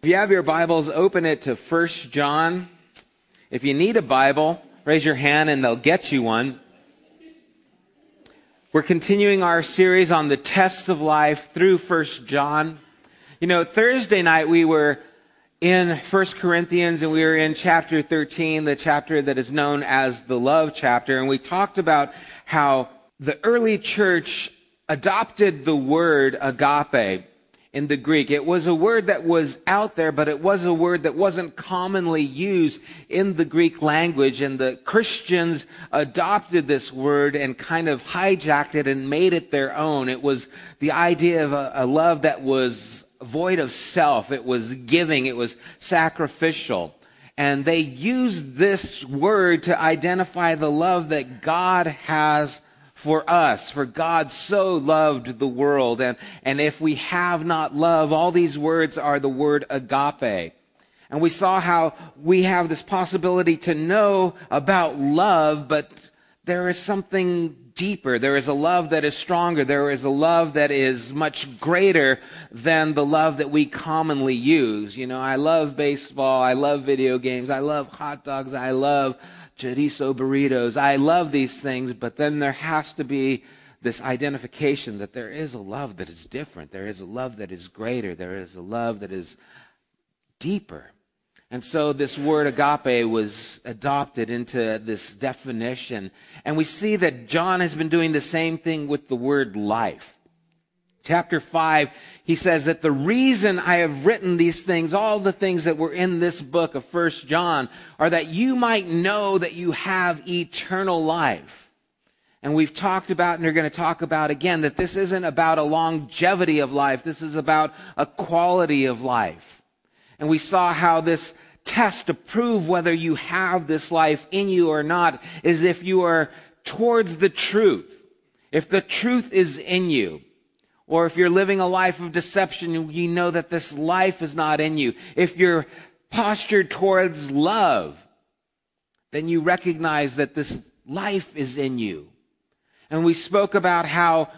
If you have your Bibles, open it to 1 John. If you need a Bible, raise your hand and they'll get you one. We're continuing our series on the tests of life through 1 John. You know, Thursday night we were in 1 Corinthians and we were in chapter 13, the chapter that is known as the love chapter, and we talked about how the early church adopted the word agape in the Greek. It was a word that was out there, but it was a word that wasn't commonly used in the Greek language. And the Christians adopted this word and kind of hijacked it and made it their own. It was the idea of a, a love that was void of self. It was giving. It was sacrificial. And they used this word to identify the love that God has for us. For God so loved the world. And, and if we have not love, all these words are the word agape. And we saw how we have this possibility to know about love, but there is something deeper. There is a love that is stronger. There is a love that is much greater than the love that we commonly use. You know, I love baseball. I love video games. I love hot dogs. I love chorizo burritos. I love these things, but then there has to be this identification that there is a love that is different. There is a love that is greater. There is a love that is deeper. And so this word agape was adopted into this definition. And we see that John has been doing the same thing with the word life chapter 5, he says that the reason I have written these things, all the things that were in this book of First John, are that you might know that you have eternal life. And we've talked about, and are going to talk about again, that this isn't about a longevity of life. This is about a quality of life. And we saw how this test to prove whether you have this life in you or not is if you are towards the truth. If the truth is in you. Or if you're living a life of deception, you know that this life is not in you. If you're postured towards love, then you recognize that this life is in you. And we spoke about how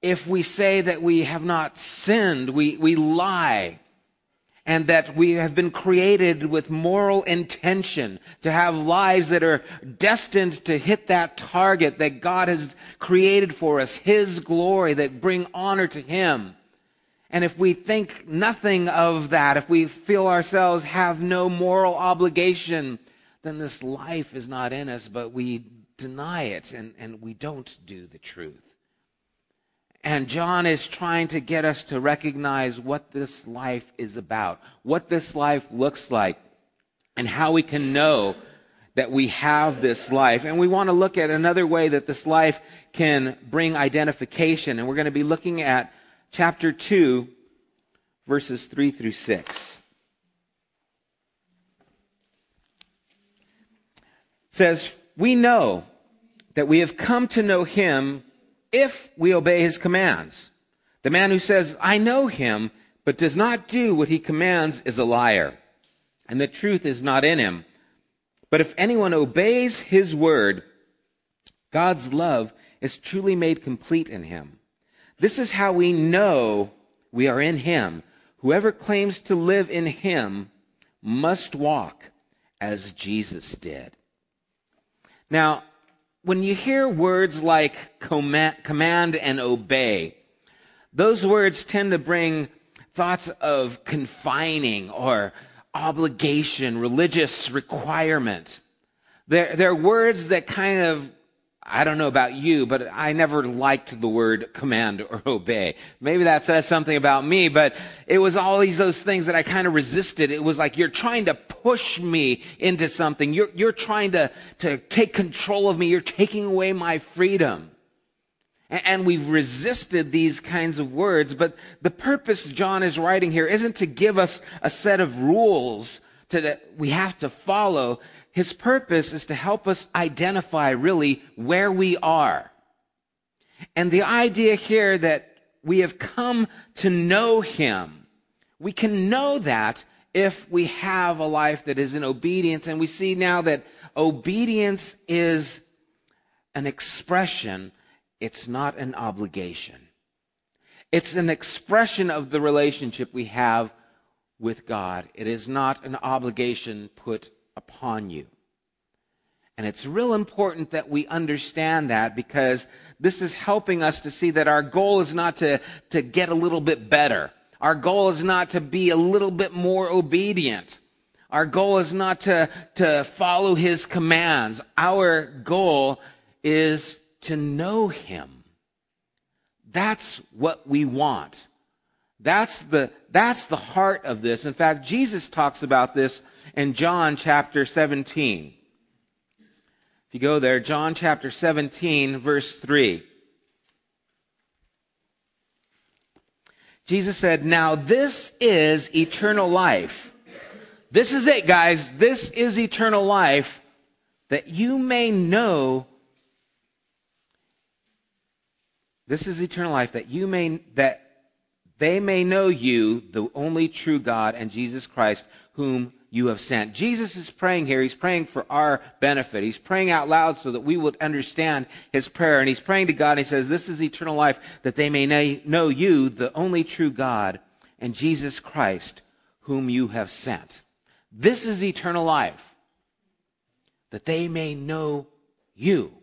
if we say that we have not sinned, we, we lie and that we have been created with moral intention to have lives that are destined to hit that target that God has created for us, His glory that bring honor to Him. And if we think nothing of that, if we feel ourselves have no moral obligation, then this life is not in us, but we deny it and, and we don't do the truth. And John is trying to get us to recognize what this life is about, what this life looks like, and how we can know that we have this life. And we want to look at another way that this life can bring identification. And we're going to be looking at chapter 2, verses 3 through 6. It says, We know that we have come to know him if we obey his commands. The man who says, I know him, but does not do what he commands is a liar, and the truth is not in him. But if anyone obeys his word, God's love is truly made complete in him. This is how we know we are in him. Whoever claims to live in him must walk as Jesus did. Now, when you hear words like command and obey, those words tend to bring thoughts of confining or obligation, religious requirement. They're, they're words that kind of I don't know about you, but I never liked the word command or obey. Maybe that says something about me, but it was always those things that I kind of resisted. It was like you're trying to push me into something. You're, you're trying to, to take control of me. You're taking away my freedom. And, and we've resisted these kinds of words, but the purpose John is writing here isn't to give us a set of rules to, that we have to follow his purpose is to help us identify really where we are. And the idea here that we have come to know him, we can know that if we have a life that is in obedience. And we see now that obedience is an expression, it's not an obligation. It's an expression of the relationship we have with God. It is not an obligation put upon you. And it's real important that we understand that because this is helping us to see that our goal is not to, to get a little bit better. Our goal is not to be a little bit more obedient. Our goal is not to, to follow his commands. Our goal is to know him. That's what we want. That's the, that's the heart of this. In fact, Jesus talks about this in John chapter 17. If you go there, John chapter 17, verse 3. Jesus said, Now this is eternal life. This is it, guys. This is eternal life that you may know. This is eternal life that you may, that they may know you, the only true God, and Jesus Christ, whom you have sent. Jesus is praying here. He's praying for our benefit. He's praying out loud so that we would understand his prayer. And he's praying to God. And he says, This is eternal life, that they may know you, the only true God, and Jesus Christ, whom you have sent. This is eternal life, that they may know you.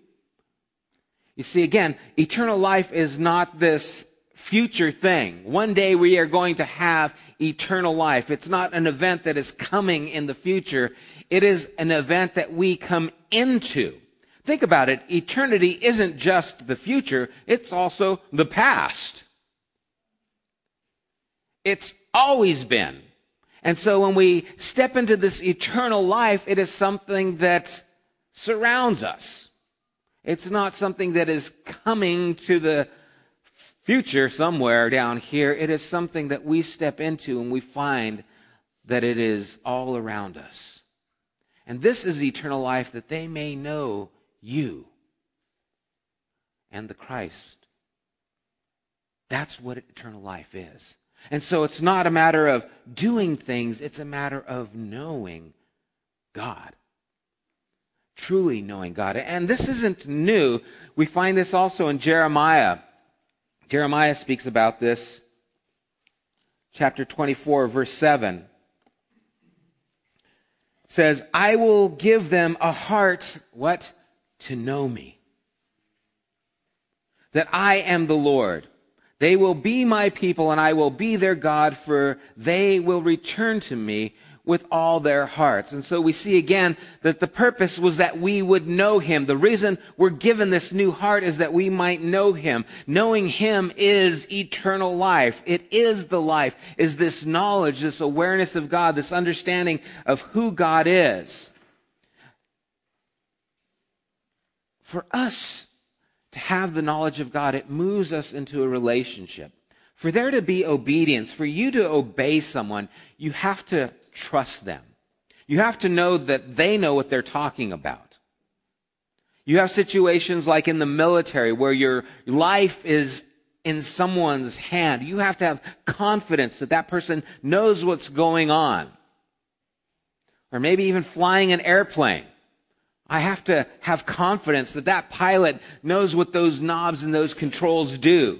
You see, again, eternal life is not this future thing. One day we are going to have eternal life. It's not an event that is coming in the future. It is an event that we come into. Think about it. Eternity isn't just the future. It's also the past. It's always been. And so when we step into this eternal life, it is something that surrounds us. It's not something that is coming to the future somewhere down here. It is something that we step into and we find that it is all around us. And this is eternal life that they may know you and the Christ. That's what eternal life is. And so it's not a matter of doing things, it's a matter of knowing God. Truly knowing God. And this isn't new. We find this also in Jeremiah Jeremiah speaks about this, chapter 24, verse 7. says, I will give them a heart, what? To know me. That I am the Lord. They will be my people and I will be their God, for they will return to me with all their hearts. And so we see again that the purpose was that we would know him. The reason we're given this new heart is that we might know him. Knowing him is eternal life. It is the life, is this knowledge, this awareness of God, this understanding of who God is. For us to have the knowledge of God, it moves us into a relationship. For there to be obedience, for you to obey someone, you have to trust them. You have to know that they know what they're talking about. You have situations like in the military where your life is in someone's hand. You have to have confidence that that person knows what's going on. Or maybe even flying an airplane. I have to have confidence that that pilot knows what those knobs and those controls do.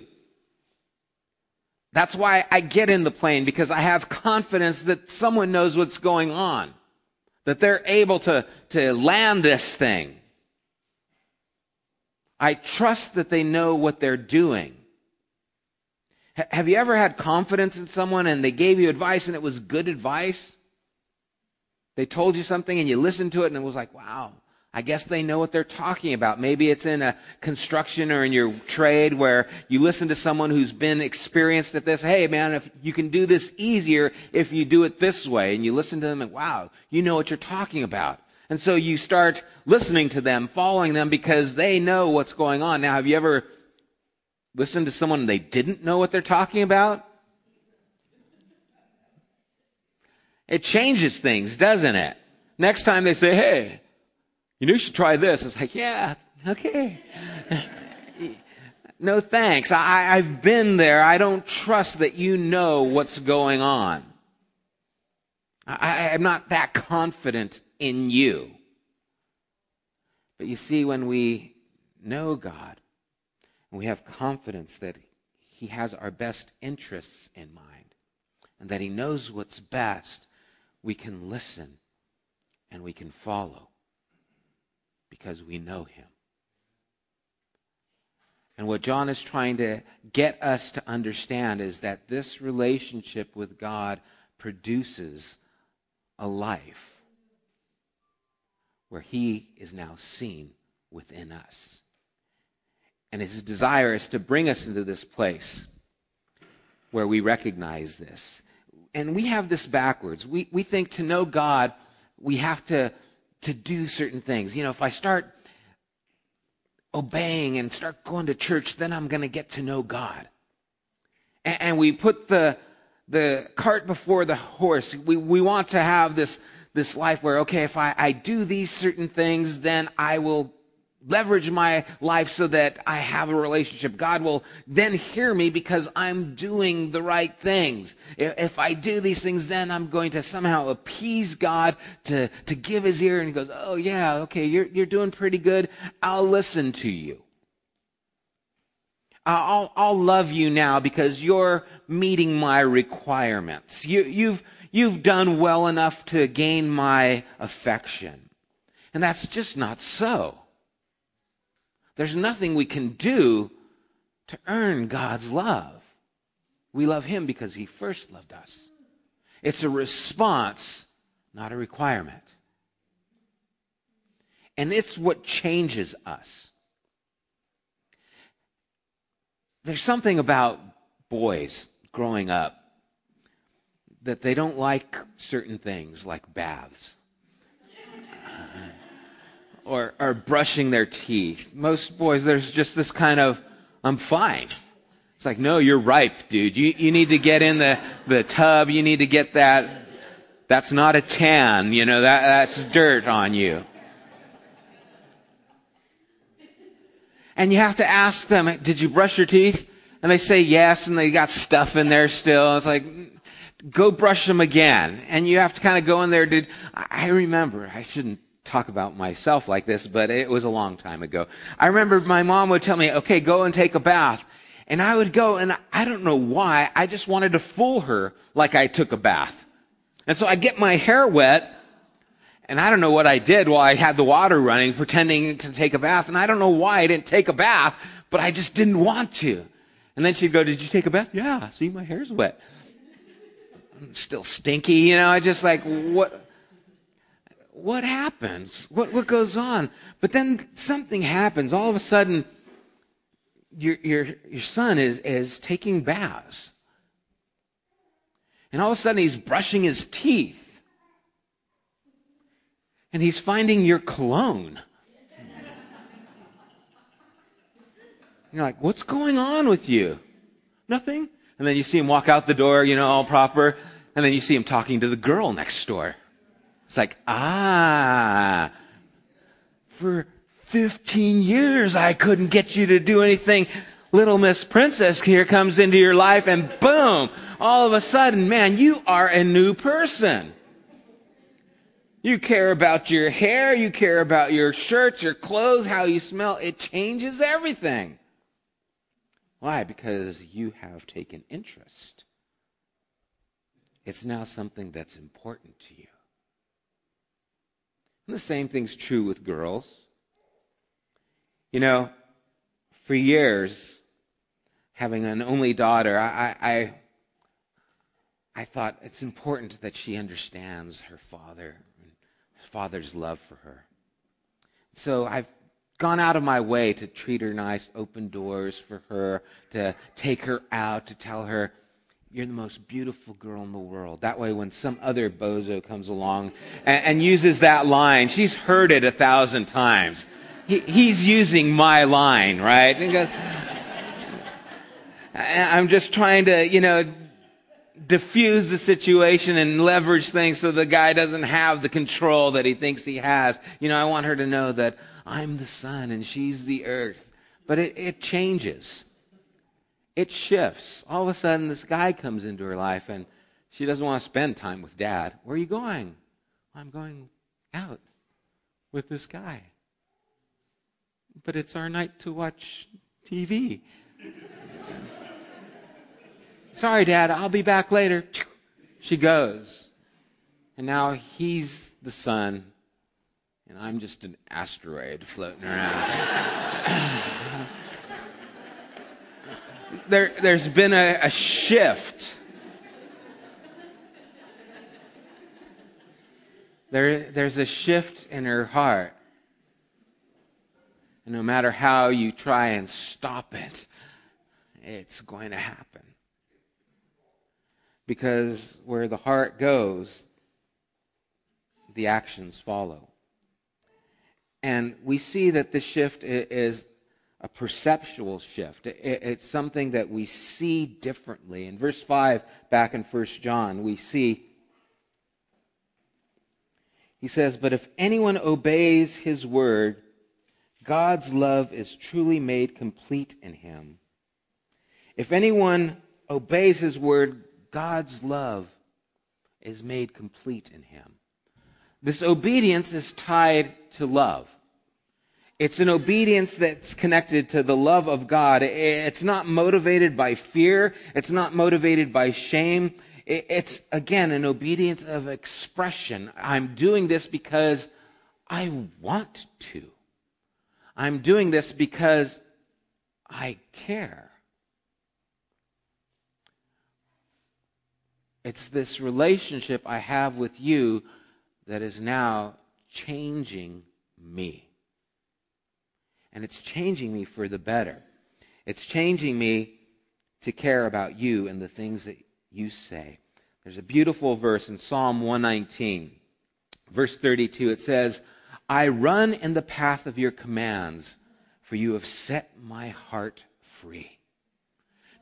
That's why I get in the plane because I have confidence that someone knows what's going on, that they're able to, to land this thing. I trust that they know what they're doing. H- have you ever had confidence in someone and they gave you advice and it was good advice? They told you something and you listened to it and it was like, wow, I guess they know what they're talking about. Maybe it's in a construction or in your trade where you listen to someone who's been experienced at this. Hey, man, if you can do this easier if you do it this way. And you listen to them and wow, you know what you're talking about. And so you start listening to them, following them because they know what's going on. Now, have you ever listened to someone and they didn't know what they're talking about? It changes things, doesn't it? Next time they say, hey, you know, you should try this. It's like, yeah, okay. no thanks. I, I've been there. I don't trust that you know what's going on. I, I'm not that confident in you. But you see, when we know God and we have confidence that He has our best interests in mind, and that He knows what's best, we can listen and we can follow because we know Him. And what John is trying to get us to understand is that this relationship with God produces a life where He is now seen within us. And His desire is to bring us into this place where we recognize this. And we have this backwards. We, we think to know God, we have to, to do certain things. You know, if I start obeying and start going to church, then I'm going to get to know God. And, and, we put the, the cart before the horse. We, we want to have this, this life where, okay, if I, I do these certain things, then I will leverage my life so that I have a relationship. God will then hear me because I'm doing the right things. If I do these things, then I'm going to somehow appease God to, to give his ear. And he goes, Oh, yeah, okay, you're, you're doing pretty good. I'll listen to you. I'll, I'll love you now because you're meeting my requirements. You, you've, you've done well enough to gain my affection. And that's just not so. There's nothing we can do to earn God's love. We love Him because He first loved us. It's a response, not a requirement. And it's what changes us. There's something about boys growing up that they don't like certain things like baths or, brushing their teeth. Most boys, there's just this kind of, I'm fine. It's like, no, you're ripe, dude. You, you need to get in the, the tub. You need to get that. That's not a tan. You know, that, that's dirt on you. And you have to ask them, did you brush your teeth? And they say yes, and they got stuff in there still. It's like, go brush them again. And you have to kind of go in there. Did I remember? I shouldn't talk about myself like this, but it was a long time ago. I remember my mom would tell me, okay, go and take a bath. And I would go and I don't know why, I just wanted to fool her like I took a bath. And so I'd get my hair wet and I don't know what I did while I had the water running, pretending to take a bath. And I don't know why I didn't take a bath, but I just didn't want to. And then she'd go, did you take a bath? Yeah, see, my hair's wet. I'm still stinky, you know, I just like, what? What happens? What, what goes on? But then something happens. All of a sudden, your, your, your son is, is taking baths. And all of a sudden, he's brushing his teeth. And he's finding your cologne. You're like, what's going on with you? Nothing. And then you see him walk out the door, you know, all proper. And then you see him talking to the girl next door. It's like, ah, for 15 years I couldn't get you to do anything. Little Miss Princess here comes into your life and boom, all of a sudden, man, you are a new person. You care about your hair, you care about your shirts, your clothes, how you smell. It changes everything. Why? Because you have taken interest. It's now something that's important to you. And the same thing's true with girls. You know, for years, having an only daughter, I, I, I thought it's important that she understands her father, her father's love for her. So I've gone out of my way to treat her nice, open doors for her, to take her out, to tell her, you're the most beautiful girl in the world. That way, when some other bozo comes along and, and uses that line, she's heard it a thousand times. He, he's using my line, right? Goes, I'm just trying to, you know, diffuse the situation and leverage things so the guy doesn't have the control that he thinks he has. You know, I want her to know that I'm the sun and she's the earth. But it, it changes it shifts. All of a sudden, this guy comes into her life and she doesn't want to spend time with dad. Where are you going? I'm going out with this guy. But it's our night to watch TV. Sorry, Dad, I'll be back later. she goes. And now he's the sun, and I'm just an asteroid floating around. there, there's been a, a shift. There, there's a shift in her heart. And no matter how you try and stop it, it's going to happen. Because where the heart goes, the actions follow. And we see that this shift is a perceptual shift. It's something that we see differently. In verse 5, back in 1 John, we see, he says, But if anyone obeys his word, God's love is truly made complete in him. If anyone obeys his word, God's love is made complete in him. This obedience is tied to love. It's an obedience that's connected to the love of God. It's not motivated by fear. It's not motivated by shame. It's, again, an obedience of expression. I'm doing this because I want to. I'm doing this because I care. It's this relationship I have with you that is now changing me. And it's changing me for the better. It's changing me to care about you and the things that you say. There's a beautiful verse in Psalm 119, verse 32. It says, I run in the path of your commands, for you have set my heart free.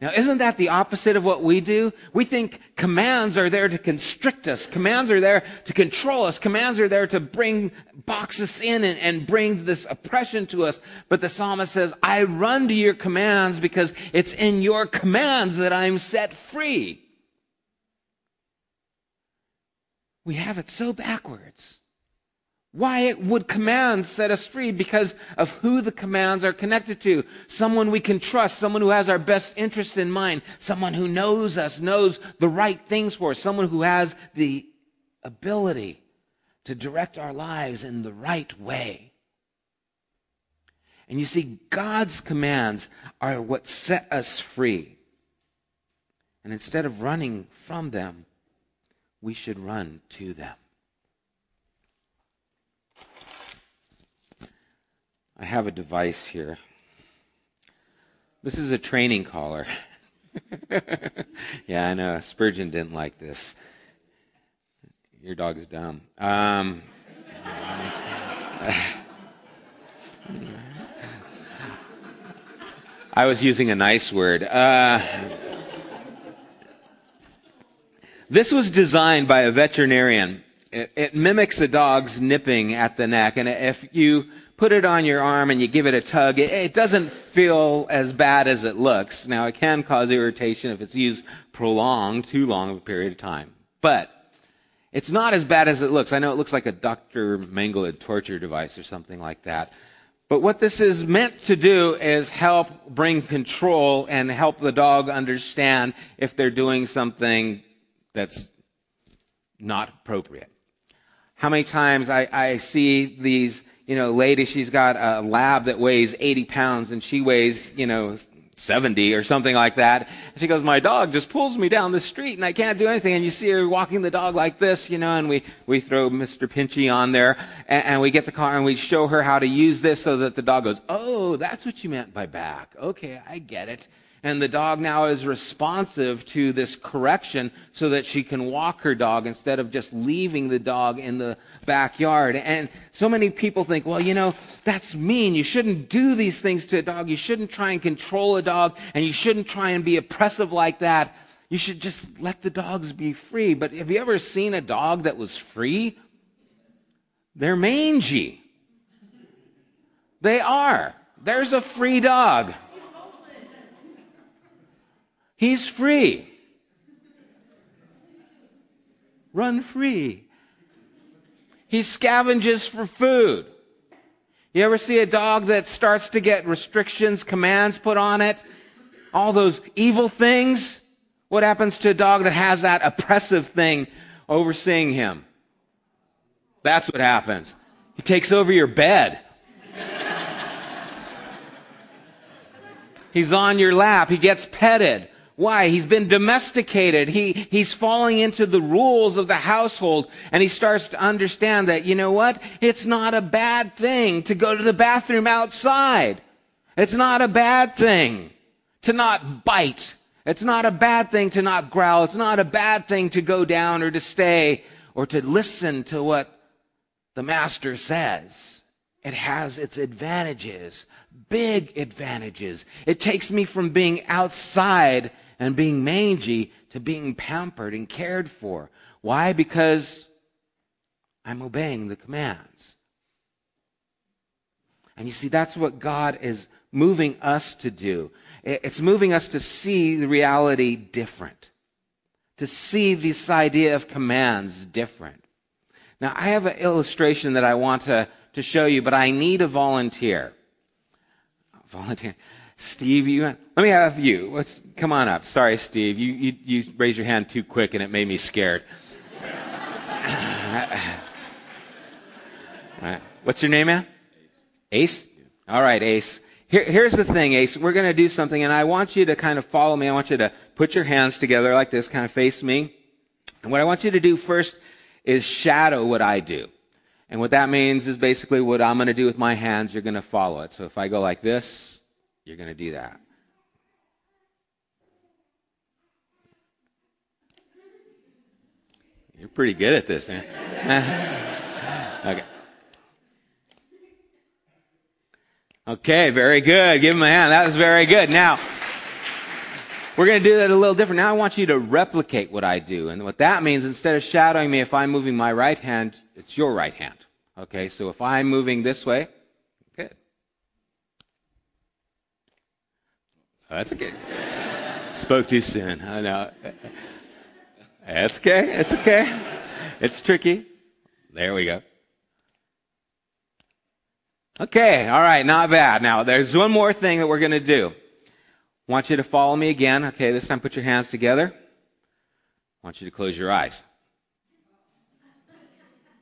Now, isn't that the opposite of what we do? We think commands are there to constrict us. Commands are there to control us. Commands are there to bring, box us in and, and bring this oppression to us. But the psalmist says, I run to your commands because it's in your commands that I'm set free. We have it so backwards. Why would commands set us free? Because of who the commands are connected to. Someone we can trust, someone who has our best interests in mind, someone who knows us, knows the right things for us, someone who has the ability to direct our lives in the right way. And you see, God's commands are what set us free. And instead of running from them, we should run to them. I have a device here. This is a training collar. yeah, I know. Spurgeon didn't like this. Your dog is dumb. Um, I was using a nice word. Uh, this was designed by a veterinarian. It, it mimics a dog's nipping at the neck, and if you put it on your arm and you give it a tug, it, it doesn't feel as bad as it looks. Now, it can cause irritation if it's used prolonged, too long of a period of time. But it's not as bad as it looks. I know it looks like a Dr. Mengele torture device or something like that. But what this is meant to do is help bring control and help the dog understand if they're doing something that's not appropriate. How many times I, I see these you know, lady, she's got a lab that weighs 80 pounds and she weighs, you know, 70 or something like that. And she goes, my dog just pulls me down the street and I can't do anything. And you see her walking the dog like this, you know, and we, we throw Mr. Pinchy on there and, and we get the car and we show her how to use this so that the dog goes, oh, that's what you meant by back. Okay, I get it and the dog now is responsive to this correction so that she can walk her dog instead of just leaving the dog in the backyard. And so many people think, well, you know, that's mean. You shouldn't do these things to a dog. You shouldn't try and control a dog and you shouldn't try and be oppressive like that. You should just let the dogs be free. But have you ever seen a dog that was free? They're mangy. They are. There's a free dog. He's free. Run free. He scavenges for food. You ever see a dog that starts to get restrictions, commands put on it? All those evil things? What happens to a dog that has that oppressive thing overseeing him? That's what happens. He takes over your bed. He's on your lap. He gets petted. Why? He's been domesticated. He, he's falling into the rules of the household and he starts to understand that, you know what? It's not a bad thing to go to the bathroom outside. It's not a bad thing to not bite. It's not a bad thing to not growl. It's not a bad thing to go down or to stay or to listen to what the master says. It has its advantages big advantages. It takes me from being outside and being mangy to being pampered and cared for. Why? Because I'm obeying the commands. And you see, that's what God is moving us to do. It's moving us to see the reality different, to see this idea of commands different. Now, I have an illustration that I want to, to show you, but I need a volunteer volunteer. Steve, you let me have you. Let's come on up. Sorry, Steve. You you, you raised your hand too quick and it made me scared. What's your name, man? Ace. Ace? All right, Ace. Here, here's the thing, Ace. We're going to do something, and I want you to kind of follow me. I want you to put your hands together like this, kind of face me. And what I want you to do first is shadow what I do. And what that means is basically what I'm going to do with my hands, you're going to follow it. So if I go like this, you're going to do that. You're pretty good at this, man. okay. Okay, very good. Give him a hand. That was very good. Now, we're going to do that a little different. Now I want you to replicate what I do. And what that means, instead of shadowing me, if I'm moving my right hand, it's your right hand. Okay, so if I'm moving this way, good. Oh, Oh, that's okay. Spoke too soon. I know. That's okay. It's okay. It's tricky. There we go. Okay, all right, not bad. Now, there's one more thing that we're going to do. I want you to follow me again. Okay, this time put your hands together. I want you to close your eyes.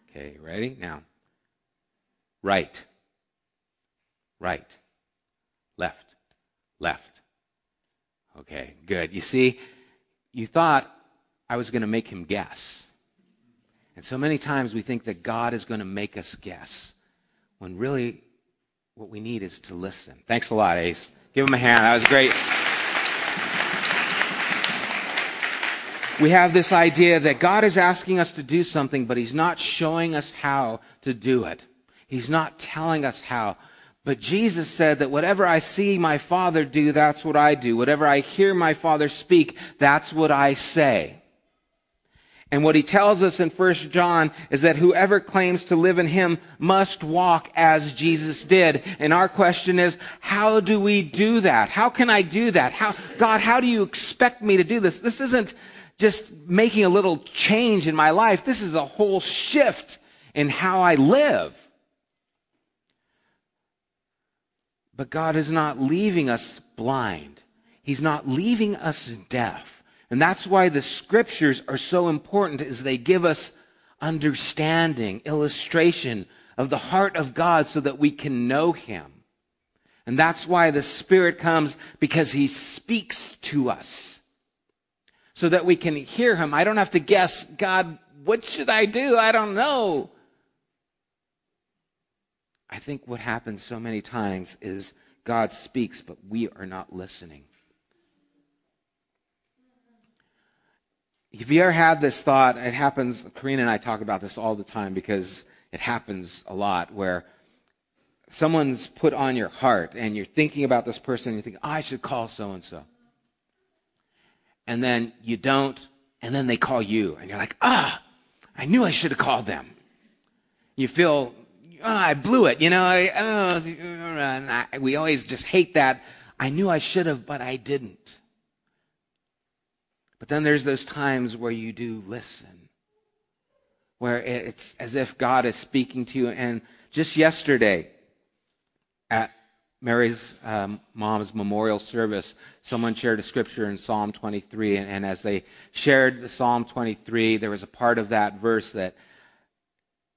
Okay, ready? Now, right, right, left, left. Okay, good. You see, you thought I was going to make him guess. And so many times we think that God is going to make us guess when really what we need is to listen. Thanks a lot, Ace. Give him a hand. That was great. We have this idea that God is asking us to do something, but He's not showing us how to do it. He's not telling us how. But Jesus said that whatever I see my Father do, that's what I do. Whatever I hear my Father speak, that's what I say. And what he tells us in 1 John is that whoever claims to live in him must walk as Jesus did. And our question is, how do we do that? How can I do that? How, God, how do you expect me to do this? This isn't just making a little change in my life. This is a whole shift in how I live. But God is not leaving us blind. He's not leaving us deaf. And that's why the scriptures are so important is they give us understanding, illustration of the heart of God so that we can know him. And that's why the Spirit comes because he speaks to us so that we can hear him. I don't have to guess, God, what should I do? I don't know. I think what happens so many times is God speaks, but we are not listening. If you ever had this thought, it happens, Karina and I talk about this all the time because it happens a lot where someone's put on your heart and you're thinking about this person and you think, I should call so and so. And then you don't, and then they call you and you're like, ah, I knew I should have called them. You feel, oh, I blew it, you know, I, oh, I, we always just hate that. I knew I should have, but I didn't. But then there's those times where you do listen, where it's as if God is speaking to you. And just yesterday at Mary's um, mom's memorial service, someone shared a scripture in Psalm 23, and, and, as they shared the Psalm 23, there was a part of that verse that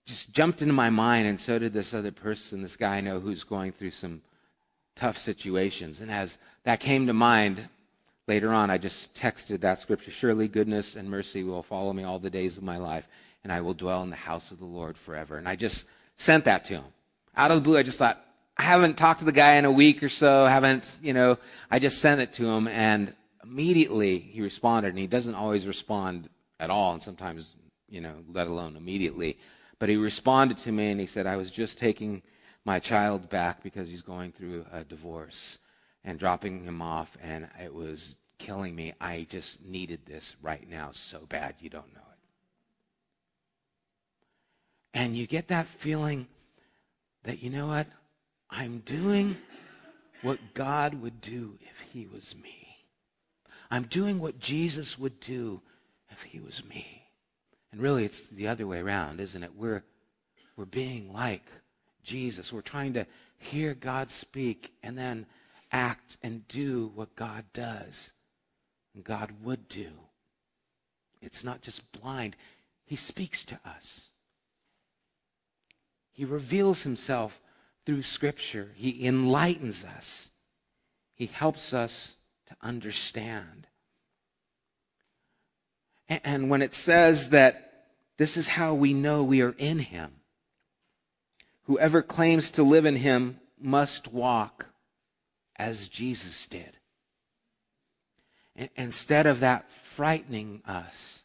just jumped into my mind, and so did this other person, this guy I know who's going through some tough situations. And as that came to mind, later on, I just texted that scripture Surely goodness and mercy will follow me all the days of my life, and I will dwell in the house of the Lord forever. And I just sent that to him. Out of the blue, I just thought, I haven't talked to the guy in a week or so, haven't, you know, I just sent it to him, and immediately he responded, and he doesn't always respond at all, and sometimes, you know, let alone immediately. But he responded to me and he said, I was just taking my child back because he's going through a divorce and dropping him off, and it was killing me. I just needed this right now so bad you don't know it. And you get that feeling that, you know what? I'm doing what God would do if he was me. I'm doing what Jesus would do if he was me. And really, it's the other way around, isn't it? We're, we're being like Jesus. We're trying to hear God speak and then act and do what God does and God would do. It's not just blind, He speaks to us. He reveals Himself through Scripture, He enlightens us, He helps us to understand. And when it says that this is how we know we are in him. Whoever claims to live in him must walk as Jesus did. Instead of that frightening us,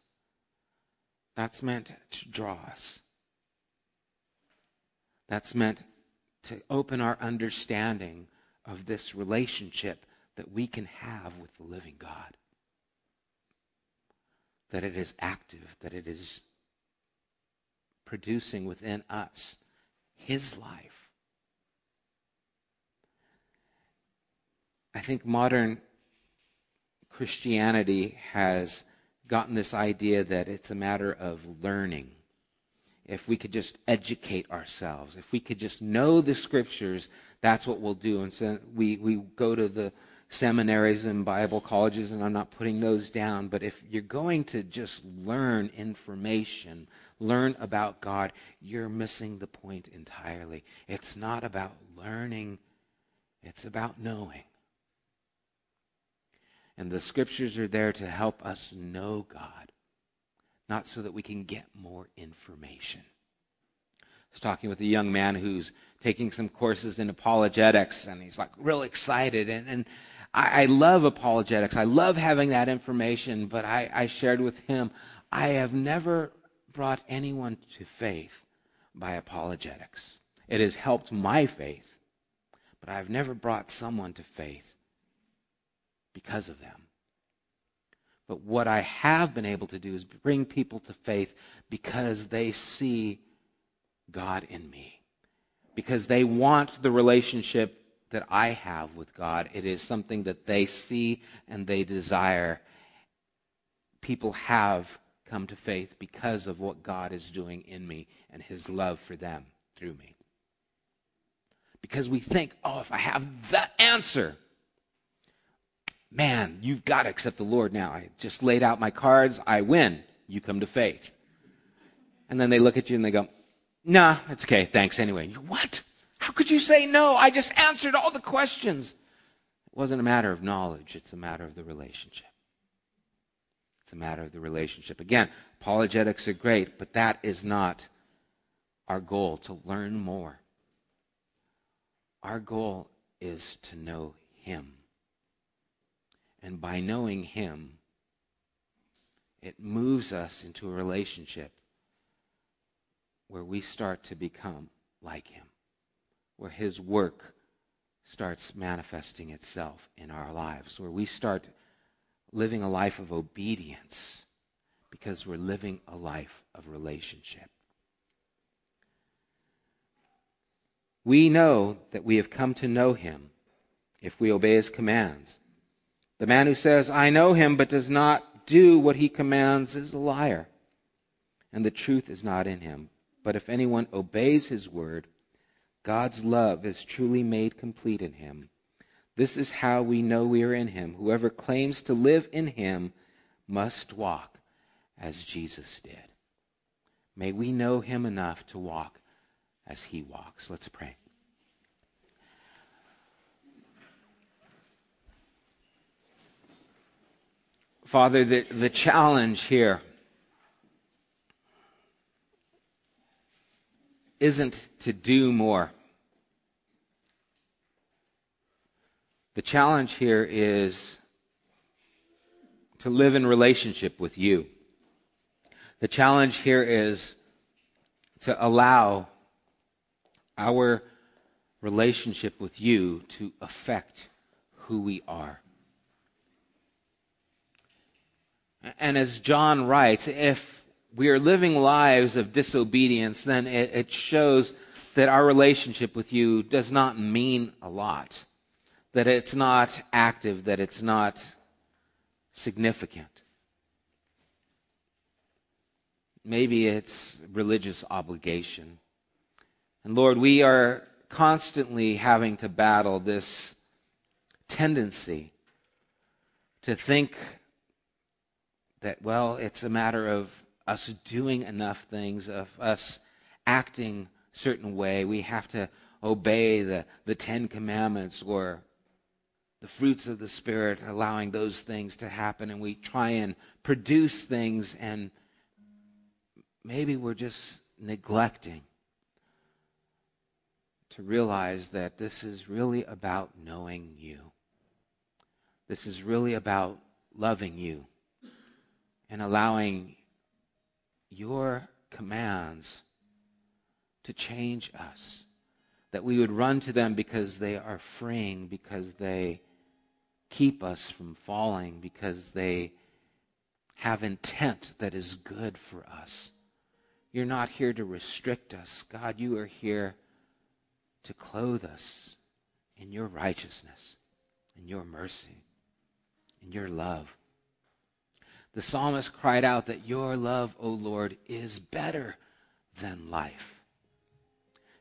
that's meant to draw us. That's meant to open our understanding of this relationship that we can have with the living God. That it is active, that it is producing within us his life. I think modern Christianity has gotten this idea that it's a matter of learning. If we could just educate ourselves, if we could just know the scriptures, that's what we'll do. And so we, we go to the seminaries and Bible colleges, and I'm not putting those down, but if you're going to just learn information, learn about God, you're missing the point entirely. It's not about learning, it's about knowing. And the scriptures are there to help us know God, not so that we can get more information. I was talking with a young man who's taking some courses in apologetics, and he's like real excited. And, and I, I love apologetics. I love having that information, but I, I shared with him, I have never brought anyone to faith by apologetics. It has helped my faith, but I've never brought someone to faith because of them. But what I have been able to do is bring people to faith because they see God in me. Because they want the relationship that I have with God. It is something that they see and they desire. People have come to faith because of what God is doing in me and his love for them through me. Because we think, oh, if I have the answer, man, you've got to accept the Lord now. I just laid out my cards. I win. You come to faith. And then they look at you and they go, nah, it's okay. Thanks anyway. You, what? How could you say no? I just answered all the questions. It wasn't a matter of knowledge. It's a matter of the relationship. It's a matter of the relationship. Again, apologetics are great, but that is not our goal to learn more. Our goal is to know Him. And by knowing Him, it moves us into a relationship where we start to become like Him, where His work starts manifesting itself in our lives, where we start living a life of obedience because we're living a life of relationship. We know that we have come to know him if we obey his commands. The man who says, I know him, but does not do what he commands is a liar, and the truth is not in him. But if anyone obeys his word, God's love is truly made complete in him. This is how we know we are in him. Whoever claims to live in him must walk as Jesus did. May we know him enough to walk as he walks. Let's pray. Father, the, the challenge here isn't to do more. The challenge here is to live in relationship with you. The challenge here is to allow our relationship with you to affect who we are. And as John writes, if we are living lives of disobedience, then it, it, shows that our relationship with you does not mean a lot, that it's not active, that it's not significant. Maybe it's religious obligation. And Lord, we are constantly having to battle this tendency to think that, well, it's a matter of us doing enough things, of us acting certain way. We have to obey the, the Ten Commandments or the fruits of the Spirit, allowing those things to happen. And we try and produce things, and maybe we're just neglecting to realize that this is really about knowing you. This is really about loving you and allowing your commands to change us. That we would run to them because they are freeing, because they keep us from falling, because they have intent that is good for us. You're not here to restrict us. God, you are here to clothe us in your righteousness, in your mercy, in your love the psalmist cried out that your love, O Lord, is better than life.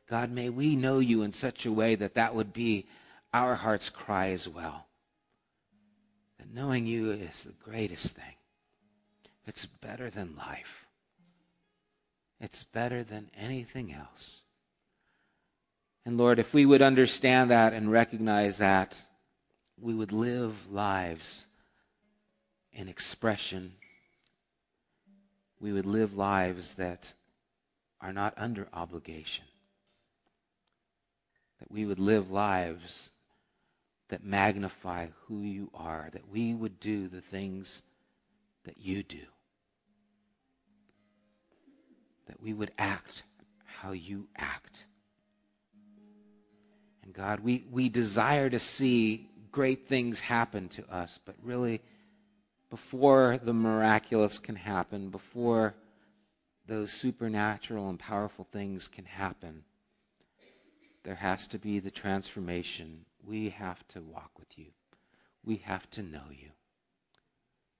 God, may we know you in such a way that that would be our heart's cry as well. That knowing you is the greatest thing. It's better than life. It's better than anything else. And Lord, if we would understand that and recognize that, we would live lives in expression, we would live lives that are not under obligation. That we would live lives that magnify who you are, that we would do the things that you do, that we would act how you act. And God, we, we desire to see great things happen to us, but really, before the miraculous can happen, before those supernatural and powerful things can happen, there has to be the transformation. We have to walk with you. We have to know you.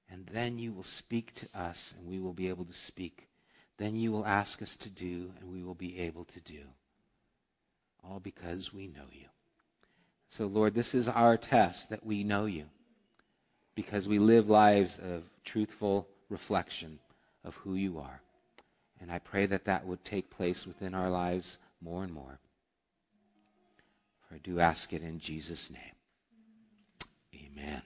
And then you will speak to us and we will be able to speak. Then you will ask us to do and we will be able to do. All because we know you. So, Lord, this is our test that we know you because we live lives of truthful reflection of who you are. And I pray that that would take place within our lives more and more. I do ask it in Jesus' name. Amen.